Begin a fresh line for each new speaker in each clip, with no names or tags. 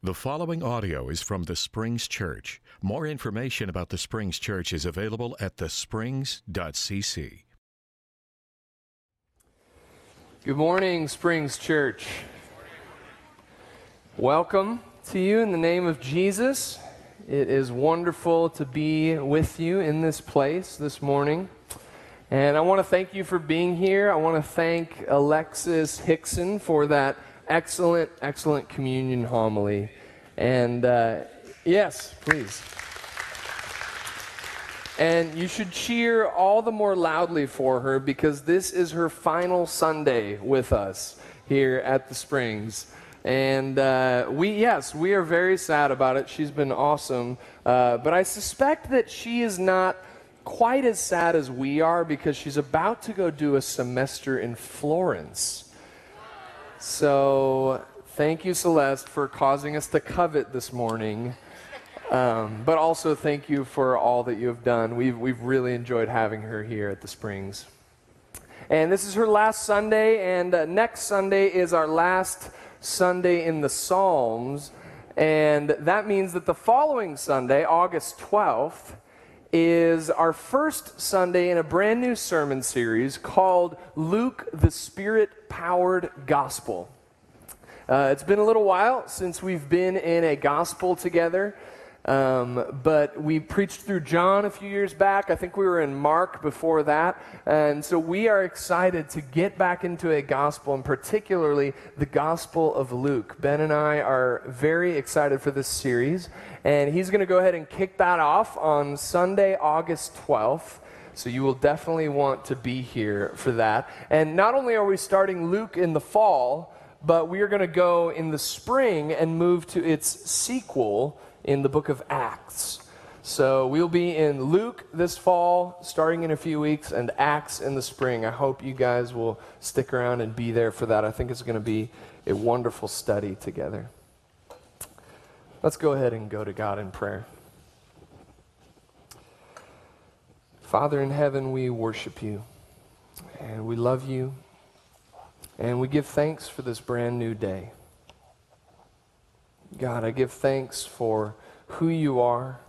The following audio is from the Springs Church. More information about the Springs Church is available at thesprings.cc.
Good morning, Springs Church. Welcome to you in the name of Jesus. It is wonderful to be with you in this place this morning. And I want to thank you for being here. I want to thank Alexis Hickson for that excellent, excellent communion homily. And uh, yes, please. And you should cheer all the more loudly for her because this is her final Sunday with us here at the Springs. And uh, we, yes, we are very sad about it. She's been awesome. Uh, but I suspect that she is not quite as sad as we are because she's about to go do a semester in Florence. So thank you, Celeste, for causing us to covet this morning. Um, but also thank you for all that you have done. We've, we've really enjoyed having her here at the Springs. And this is her last Sunday, and uh, next Sunday is our last Sunday in the Psalms. And that means that the following Sunday, August 12th, is our first Sunday in a brand new sermon series called Luke the Spirit Powered Gospel. Uh, it's been a little while since we've been in a gospel together. Um, but we preached through John a few years back. I think we were in Mark before that. And so we are excited to get back into a gospel, and particularly the Gospel of Luke. Ben and I are very excited for this series. And he's going to go ahead and kick that off on Sunday, August 12th. So you will definitely want to be here for that. And not only are we starting Luke in the fall, but we are going to go in the spring and move to its sequel in the book of Acts. So we'll be in Luke this fall, starting in a few weeks, and Acts in the spring. I hope you guys will stick around and be there for that. I think it's going to be a wonderful study together. Let's go ahead and go to God in prayer. Father in heaven, we worship you, and we love you, and we give thanks for this brand new day. God, I give thanks for who you are,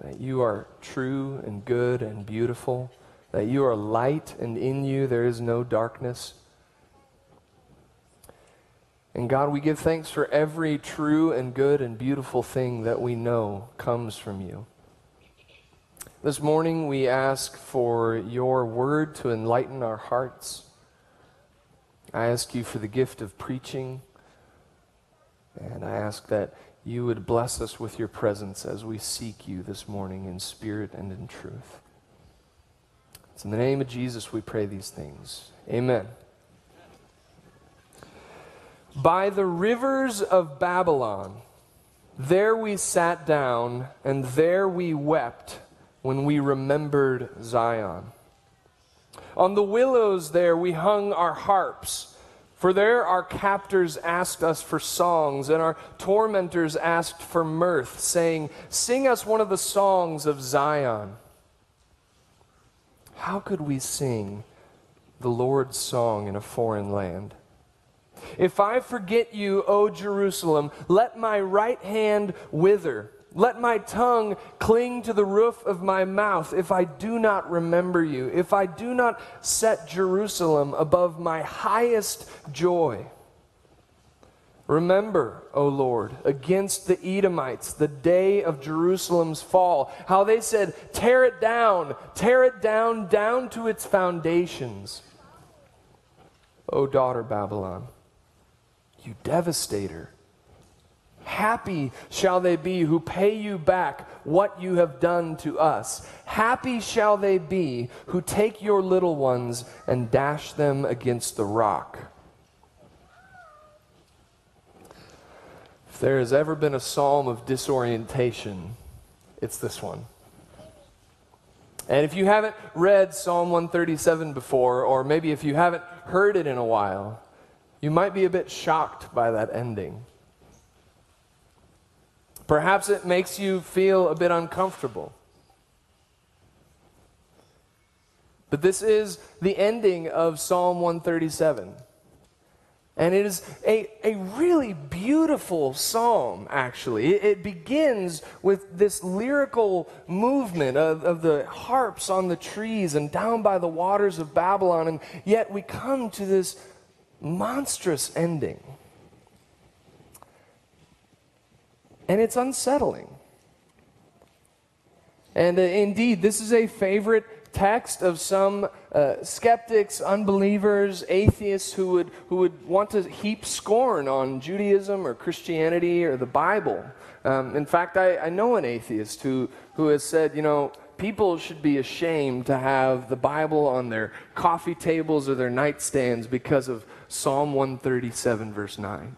that you are true and good and beautiful, that you are light and in you there is no darkness. And God, we give thanks for every true and good and beautiful thing that we know comes from you. This morning we ask for your word to enlighten our hearts. I ask you for the gift of preaching. And I ask that you would bless us with your presence as we seek you this morning in spirit and in truth. It's in the name of Jesus we pray these things. Amen. By the rivers of Babylon, there we sat down, and there we wept when we remembered Zion. On the willows there we hung our harps for there our captors asked us for songs, and our tormentors asked for mirth, saying, Sing us one of the songs of Zion. How could we sing the Lord's song in a foreign land? If I forget you, O Jerusalem, let my right hand wither. Let my tongue cling to the roof of my mouth if I do not remember you, if I do not set Jerusalem above my highest joy. Remember, O Lord, against the Edomites, the day of Jerusalem's fall, how they said, Tear it down, tear it down, down to its foundations. O daughter Babylon, you devastator Happy shall they be who pay you back what you have done to us. Happy shall they be who take your little ones and dash them against the rock. If there has ever been a psalm of disorientation, it's this one. And if you haven't read Psalm 137 before, or maybe if you haven't heard it in a while, you might be a bit shocked by that ending. Perhaps it makes you feel a bit uncomfortable. But this is the ending of Psalm 137. And it is a, a really beautiful psalm, actually. It, it begins with this lyrical movement of, of the harps on the trees and down by the waters of Babylon, and yet we come to this monstrous ending. And it's unsettling. And uh, indeed, this is a favorite text of some uh, skeptics, unbelievers, atheists who would, who would want to heap scorn on Judaism or Christianity or the Bible. Um, in fact, I, I know an atheist who, who has said, you know, people should be ashamed to have the Bible on their coffee tables or their nightstands because of Psalm 137, verse 9.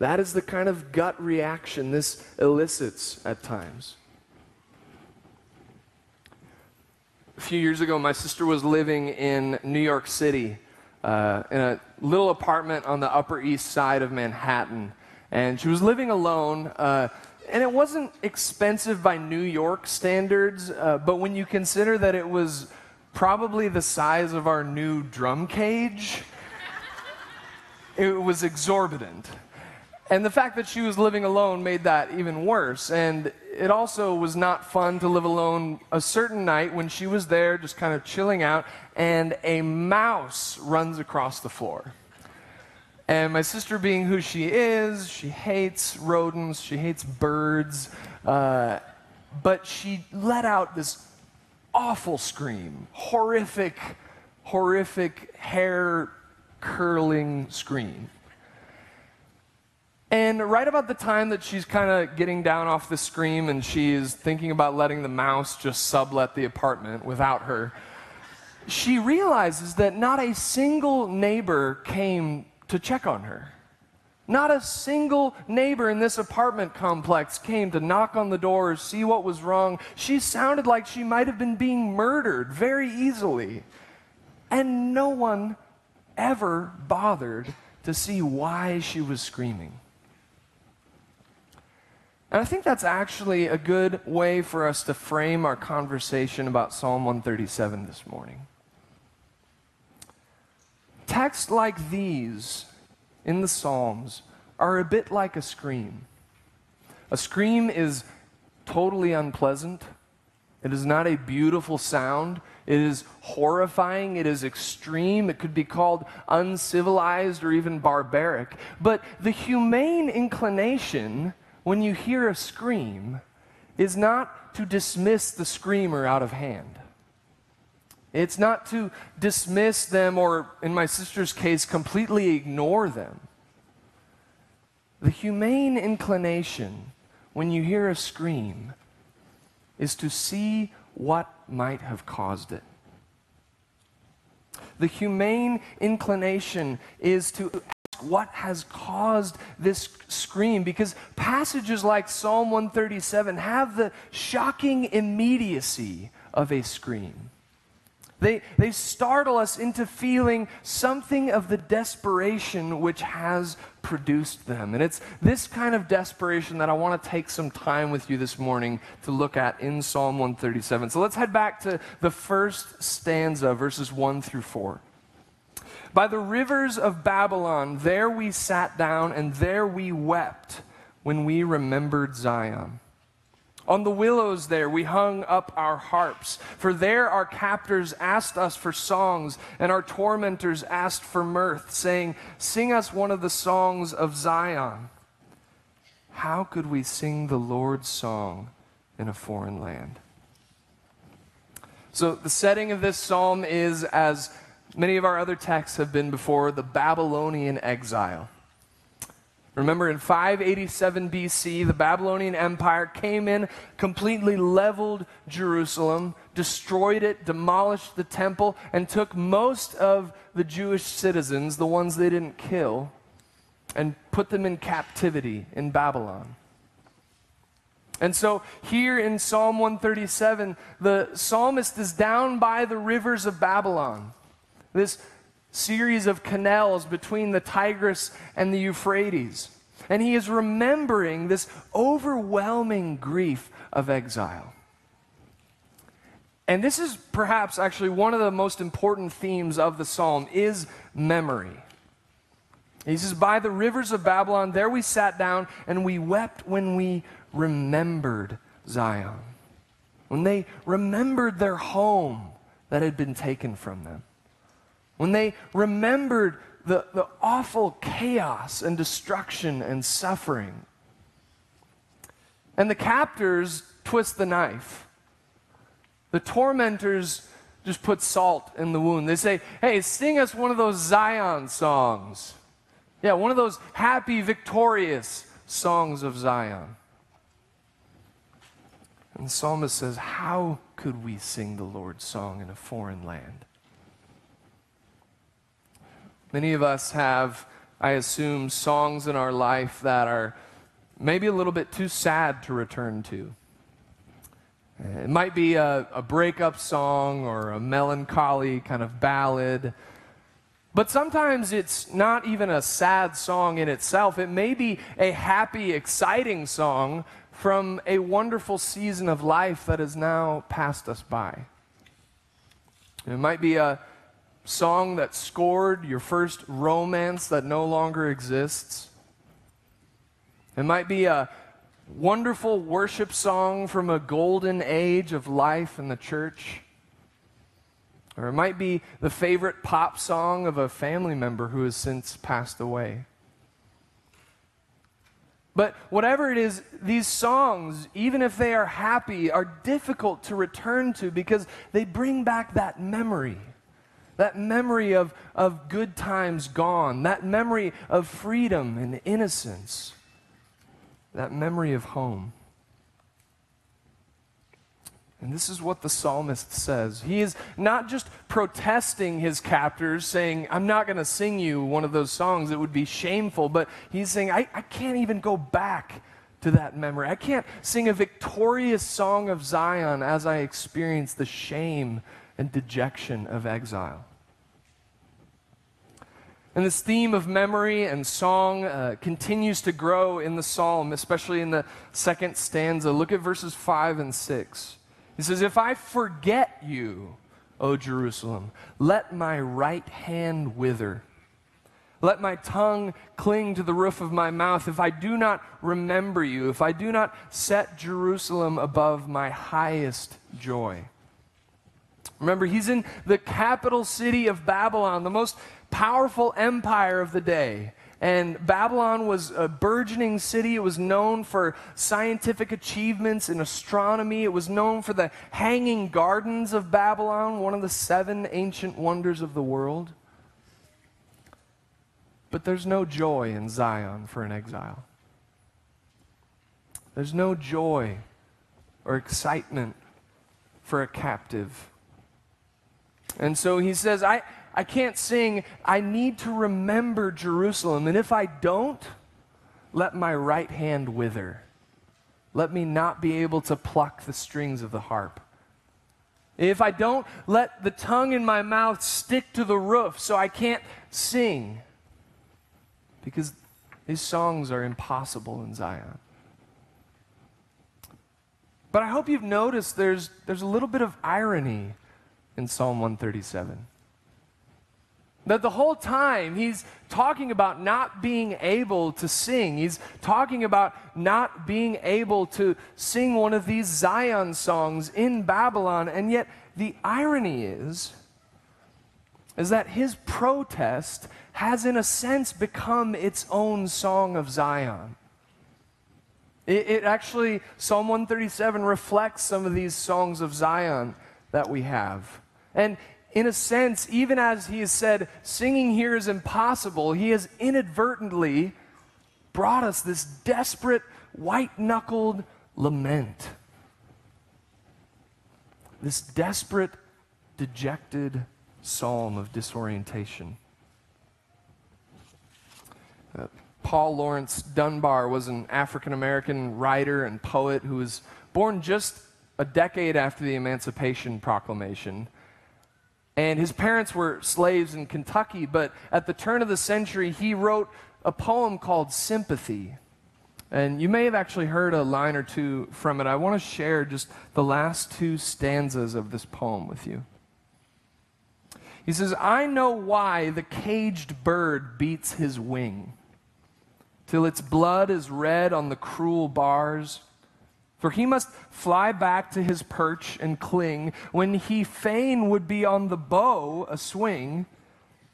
That is the kind of gut reaction this elicits at times. A few years ago, my sister was living in New York City uh, in a little apartment on the Upper East Side of Manhattan. And she was living alone. Uh, and it wasn't expensive by New York standards, uh, but when you consider that it was probably the size of our new drum cage, it was exorbitant. And the fact that she was living alone made that even worse. And it also was not fun to live alone a certain night when she was there just kind of chilling out and a mouse runs across the floor. And my sister, being who she is, she hates rodents, she hates birds, uh, but she let out this awful scream horrific, horrific, hair curling scream. And right about the time that she's kind of getting down off the scream and she's thinking about letting the mouse just sublet the apartment without her, she realizes that not a single neighbor came to check on her. Not a single neighbor in this apartment complex came to knock on the door or see what was wrong. She sounded like she might have been being murdered very easily. And no one ever bothered to see why she was screaming. And I think that's actually a good way for us to frame our conversation about Psalm 137 this morning. Texts like these in the Psalms are a bit like a scream. A scream is totally unpleasant. It is not a beautiful sound. It is horrifying. It is extreme. It could be called uncivilized or even barbaric. But the humane inclination when you hear a scream is not to dismiss the screamer out of hand. It's not to dismiss them or, in my sister's case, completely ignore them. The humane inclination when you hear a scream is to see what might have caused it. The humane inclination is to what has caused this scream because passages like Psalm 137 have the shocking immediacy of a scream. They, they startle us into feeling something of the desperation which has produced them. And it's this kind of desperation that I want to take some time with you this morning to look at in Psalm 137. So let's head back to the first stanza, verses 1 through 4. By the rivers of Babylon, there we sat down and there we wept when we remembered Zion. On the willows there we hung up our harps, for there our captors asked us for songs, and our tormentors asked for mirth, saying, Sing us one of the songs of Zion. How could we sing the Lord's song in a foreign land? So, the setting of this psalm is as Many of our other texts have been before the Babylonian exile. Remember, in 587 BC, the Babylonian Empire came in, completely leveled Jerusalem, destroyed it, demolished the temple, and took most of the Jewish citizens, the ones they didn't kill, and put them in captivity in Babylon. And so, here in Psalm 137, the psalmist is down by the rivers of Babylon this series of canals between the Tigris and the Euphrates. And he is remembering this overwhelming grief of exile. And this is perhaps actually one of the most important themes of the psalm is memory. He says, By the rivers of Babylon, there we sat down and we wept when we remembered Zion. When they remembered their home that had been taken from them. When they remembered the, the awful chaos and destruction and suffering. And the captors twist the knife. The tormentors just put salt in the wound. They say, hey, sing us one of those Zion songs. Yeah, one of those happy, victorious songs of Zion. And the psalmist says, How could we sing the Lord's song in a foreign land? Many of us have, I assume, songs in our life that are maybe a little bit too sad to return to. It might be a, a breakup song or a melancholy kind of ballad. But sometimes it's not even a sad song in itself. It may be a happy, exciting song from a wonderful season of life that has now passed us by. It might be a song that scored your first romance that no longer exists. It might be a wonderful worship song from a golden age of life in the church. Or it might be the favorite pop song of a family member who has since passed away. But whatever it is, these songs, even if they are happy, are difficult to return to because they bring back that memory. That memory of, of good times gone, that memory of freedom and innocence, that memory of home. And this is what the psalmist says. He is not just protesting his captors, saying, I'm not going to sing you one of those songs, it would be shameful, but he's saying, I, I can't even go back to that memory. I can't sing a victorious song of Zion as I experience the shame and dejection of exile. And this theme of memory and song uh, continues to grow in the psalm, especially in the second stanza. Look at verses 5 and 6. He says, If I forget you, O Jerusalem, let my right hand wither. Let my tongue cling to the roof of my mouth. If I do not remember you, if I do not set Jerusalem above my highest joy. Remember, he's in the capital city of Babylon, the most powerful empire of the day. And Babylon was a burgeoning city. It was known for scientific achievements in astronomy. It was known for the hanging gardens of Babylon, one of the seven ancient wonders of the world. But there's no joy in Zion for an exile. There's no joy or excitement for a captive. And so he says, I, I can't sing, I need to remember Jerusalem. And if I don't, let my right hand wither. Let me not be able to pluck the strings of the harp. If I don't, let the tongue in my mouth stick to the roof so I can't sing. Because these songs are impossible in Zion. But I hope you've noticed there's, there's a little bit of irony in Psalm 137. That the whole time he's talking about not being able to sing. He's talking about not being able to sing one of these Zion songs in Babylon. And yet the irony is, is that his protest has, in a sense, become its own song of Zion. It, it actually, Psalm 137 reflects some of these songs of Zion that we have. And in a sense, even as he has said, singing here is impossible, he has inadvertently brought us this desperate, white knuckled lament. This desperate, dejected psalm of disorientation. Uh, Paul Laurence Dunbar was an African American writer and poet who was born just a decade after the Emancipation Proclamation. And his parents were slaves in Kentucky, but at the turn of the century, he wrote a poem called Sympathy. And you may have actually heard a line or two from it. I want to share just the last two stanzas of this poem with you. He says, I know why the caged bird beats his wing, till its blood is red on the cruel bars. For he must fly back to his perch and cling when he fain would be on the bough a swing,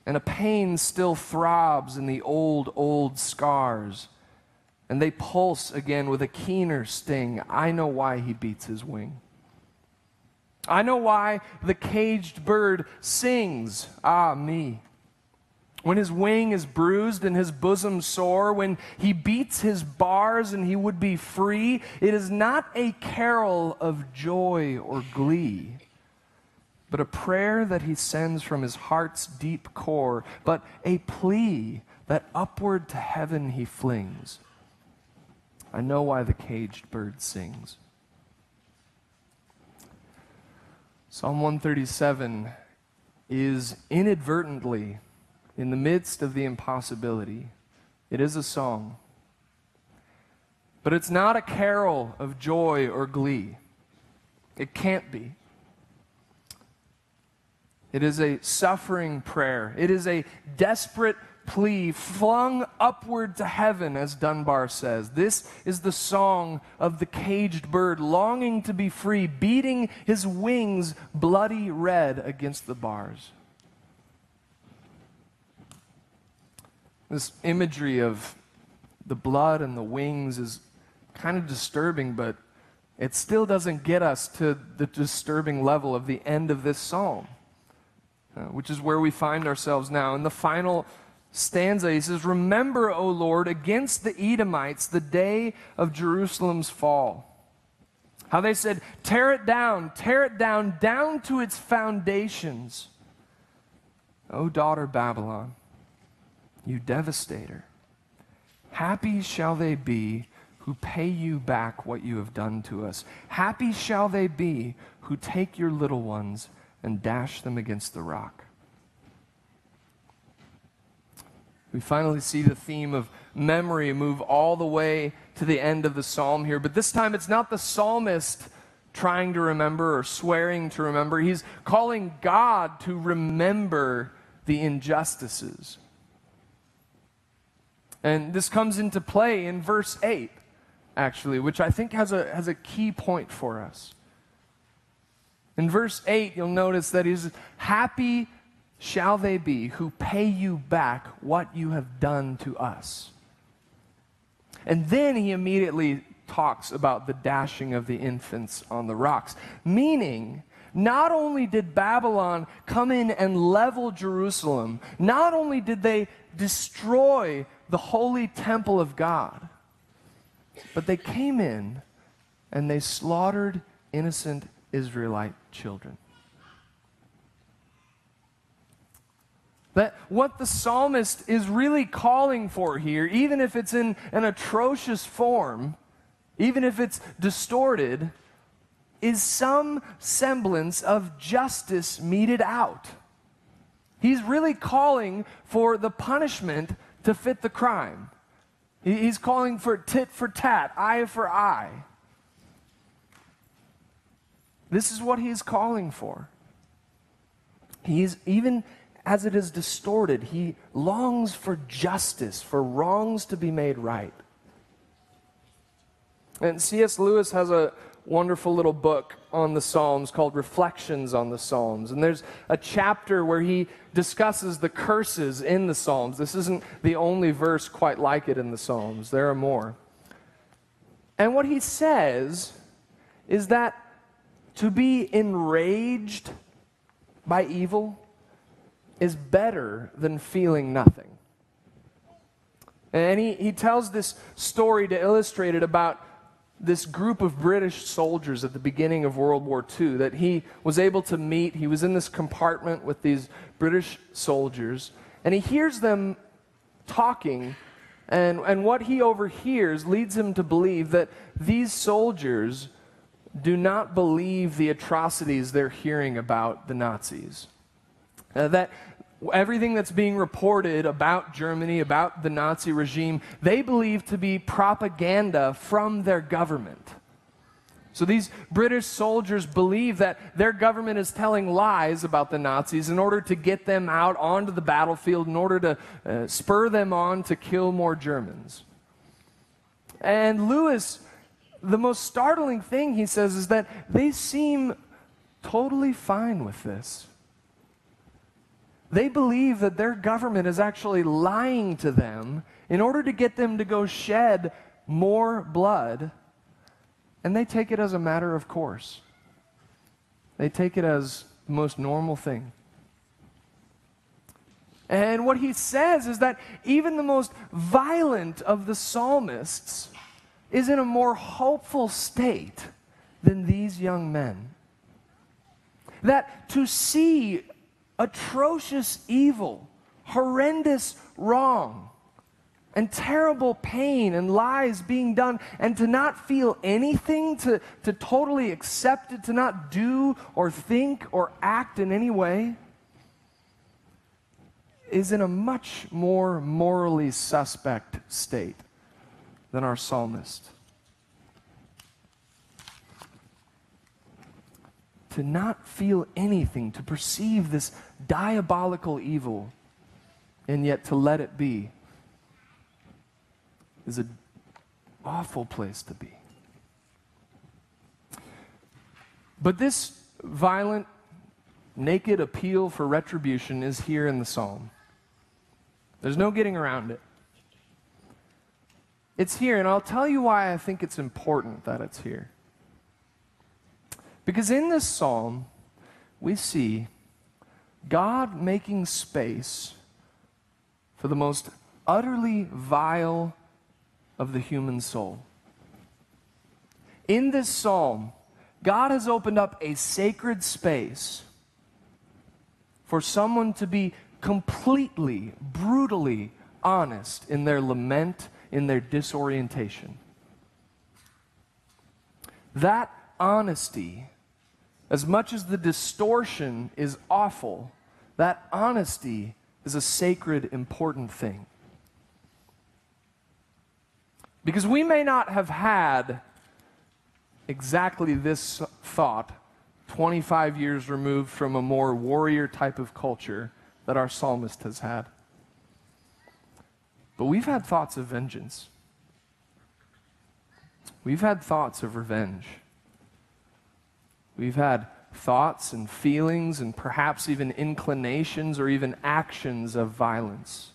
and a pain still throbs in the old, old scars, and they pulse again with a keener sting. I know why he beats his wing. I know why the caged bird sings, ah, me. When his wing is bruised and his bosom sore, when he beats his bars and he would be free, it is not a carol of joy or glee, but a prayer that he sends from his heart's deep core, but a plea that upward to heaven he flings. I know why the caged bird sings. Psalm 137 is inadvertently in the midst of the impossibility. It is a song. But it's not a carol of joy or glee. It can't be. It is a suffering prayer. It is a desperate plea flung upward to heaven, as Dunbar says. This is the song of the caged bird longing to be free, beating his wings bloody red against the bars. This imagery of the blood and the wings is kind of disturbing, but it still doesn't get us to the disturbing level of the end of this psalm, uh, which is where we find ourselves now. In the final stanza, he says, Remember, O Lord, against the Edomites the day of Jerusalem's fall. How they said, Tear it down, tear it down, down to its foundations. O daughter Babylon, you devastator, happy shall they be who pay you back what you have done to us. Happy shall they be who take your little ones and dash them against the rock. We finally see the theme of memory move all the way to the end of the psalm here. But this time it's not the psalmist trying to remember or swearing to remember. He's calling God to remember the injustices. And this comes into play in verse 8, actually, which I think has a, has a key point for us. In verse 8, you'll notice that he's happy shall they be who pay you back what you have done to us. And then he immediately talks about the dashing of the infants on the rocks, meaning, not only did Babylon come in and level Jerusalem, not only did they destroy the holy temple of God, but they came in and they slaughtered innocent Israelite children. That what the psalmist is really calling for here, even if it's in an atrocious form, even if it's distorted, is some semblance of justice meted out. He's really calling for the punishment to fit the crime. He's calling for tit for tat, eye for eye. This is what he's calling for. He's even as it is distorted, he longs for justice, for wrongs to be made right. And C.S. Lewis has a wonderful little book on the Psalms called Reflections on the Psalms. And there's a chapter where he discusses the curses in the Psalms. This isn't the only verse quite like it in the Psalms, there are more. And what he says is that to be enraged by evil is better than feeling nothing. And he, he tells this story to illustrate it about this group of British soldiers at the beginning of World War II that he was able to meet. He was in this compartment with these British soldiers, and he hears them talking. And, and what he overhears leads him to believe that these soldiers do not believe the atrocities they're hearing about the Nazis. Uh, that everything that's being reported about Germany, about the Nazi regime, they believe to be propaganda from their government. So these British soldiers believe that their government is telling lies about the Nazis in order to get them out onto the battlefield, in order to uh, spur them on to kill more Germans. And Lewis, the most startling thing he says is that they seem totally fine with this. They believe that their government is actually lying to them in order to get them to go shed more blood and they take it as a matter of course. They take it as the most normal thing. And what he says is that even the most violent of the psalmists is in a more hopeful state than these young men. That to see atrocious evil, horrendous wrong, and terrible pain and lies being done, and to not feel anything, to, to totally accept it, to not do or think or act in any way, is in a much more morally suspect state than our psalmist. To not feel anything, to perceive this diabolical evil, and yet to let it be is an awful place to be. But this violent, naked appeal for retribution is here in the psalm. There's no getting around it. It's here, and I'll tell you why I think it's important that it's here. Because in this psalm, we see God making space for the most utterly vile of the human soul. In this psalm, God has opened up a sacred space for someone to be completely, brutally honest in their lament, in their disorientation. That honesty, as much as the distortion is awful, that honesty is a sacred, important thing. Because we may not have had exactly this thought 25 years removed from a more warrior type of culture that our psalmist has had. But we've had thoughts of vengeance. We've had thoughts of revenge. We've had thoughts and feelings and perhaps even inclinations or even actions of violence.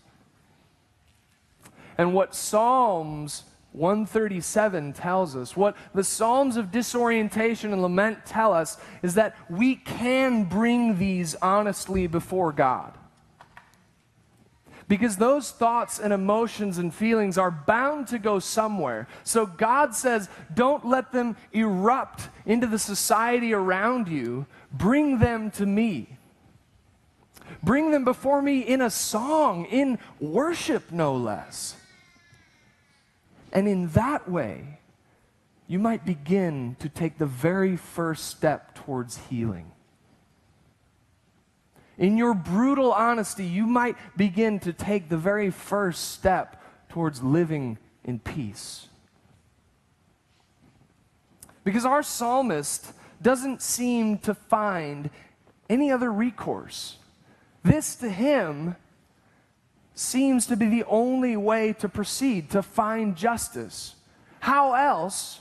And what Psalms 137 tells us, what the Psalms of disorientation and lament tell us, is that we can bring these honestly before God. Because those thoughts and emotions and feelings are bound to go somewhere. So God says, don't let them erupt into the society around you. Bring them to me. Bring them before me in a song, in worship, no less. And in that way, you might begin to take the very first step towards healing. In your brutal honesty, you might begin to take the very first step towards living in peace. Because our psalmist doesn't seem to find any other recourse. This to him seems to be the only way to proceed, to find justice. How else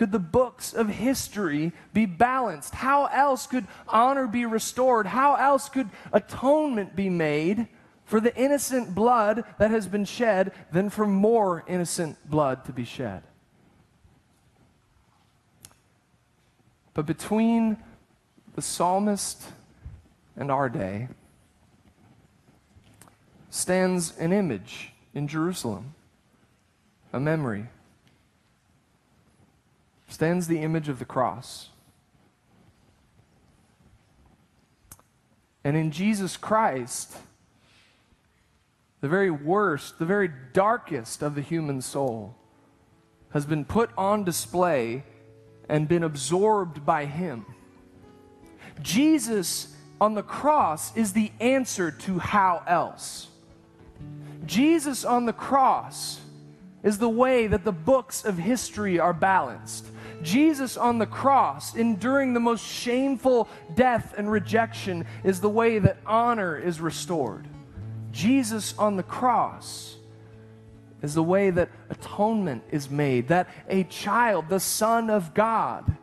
could the books of history be balanced? How else could honor be restored? How else could atonement be made for the innocent blood that has been shed than for more innocent blood to be shed? But between the psalmist and our day, stands an image in Jerusalem, a memory. Stands the image of the cross. And in Jesus Christ, the very worst, the very darkest of the human soul has been put on display and been absorbed by Him. Jesus on the cross is the answer to how else. Jesus on the cross is the way that the books of history are balanced. Jesus on the cross, enduring the most shameful death and rejection, is the way that honor is restored. Jesus on the cross is the way that atonement is made, that a child, the Son of God,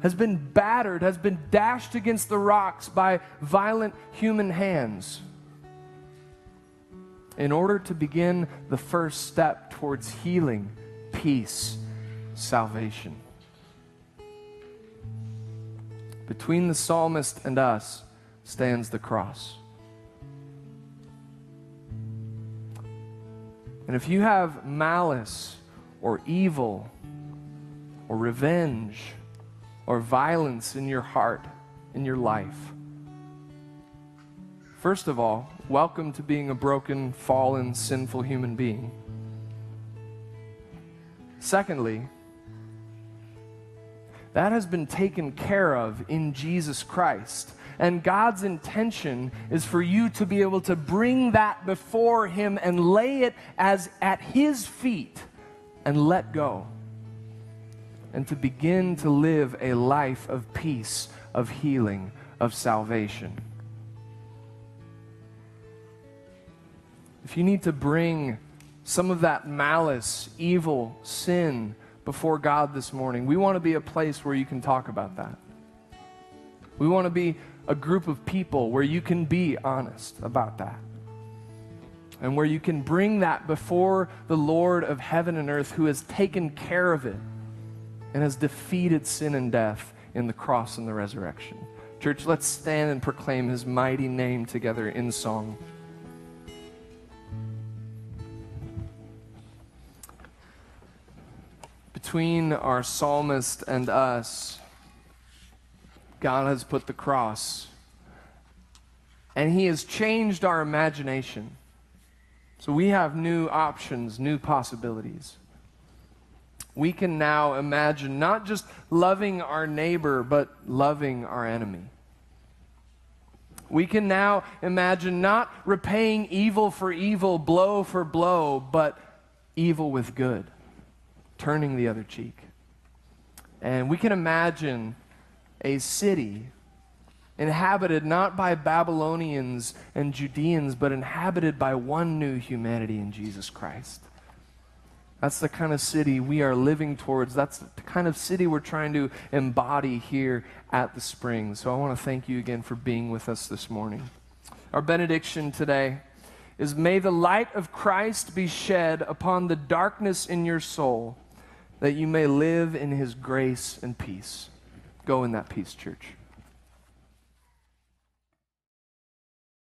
has been battered, has been dashed against the rocks by violent human hands in order to begin the first step towards healing, peace, salvation. Between the psalmist and us stands the cross. And if you have malice or evil or revenge or violence in your heart, in your life, first of all, welcome to being a broken, fallen, sinful human being. Secondly, that has been taken care of in Jesus Christ. And God's intention is for you to be able to bring that before Him and lay it as at His feet and let go. And to begin to live a life of peace, of healing, of salvation. If you need to bring some of that malice, evil, sin, before God this morning. We want to be a place where you can talk about that. We want to be a group of people where you can be honest about that. And where you can bring that before the Lord of heaven and earth who has taken care of it and has defeated sin and death in the cross and the resurrection. Church, let's stand and proclaim his mighty name together in song. Between our psalmist and us, God has put the cross. And He has changed our imagination. So we have new options, new possibilities. We can now imagine not just loving our neighbor, but loving our enemy. We can now imagine not repaying evil for evil, blow for blow, but evil with good turning the other cheek. And we can imagine a city inhabited not by Babylonians and Judeans, but inhabited by one new humanity in Jesus Christ. That's the kind of city we are living towards. That's the kind of city we're trying to embody here at the spring. So I want to thank you again for being with us this morning. Our benediction today is May the light of Christ be shed upon the darkness in your soul that you may live in his grace and peace. Go in that peace, church.